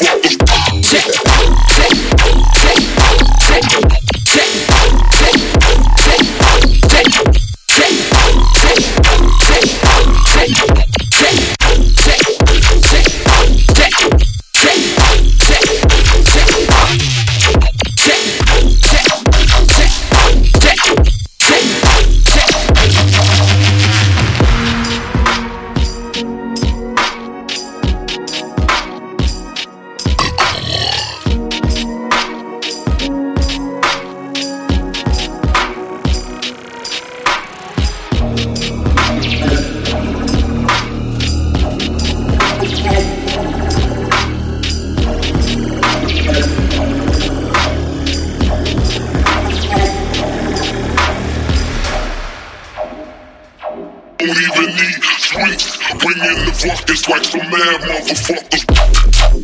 what was poppin'. Don't booty really sweet. Bringing the ruckus like some mad motherfuckers.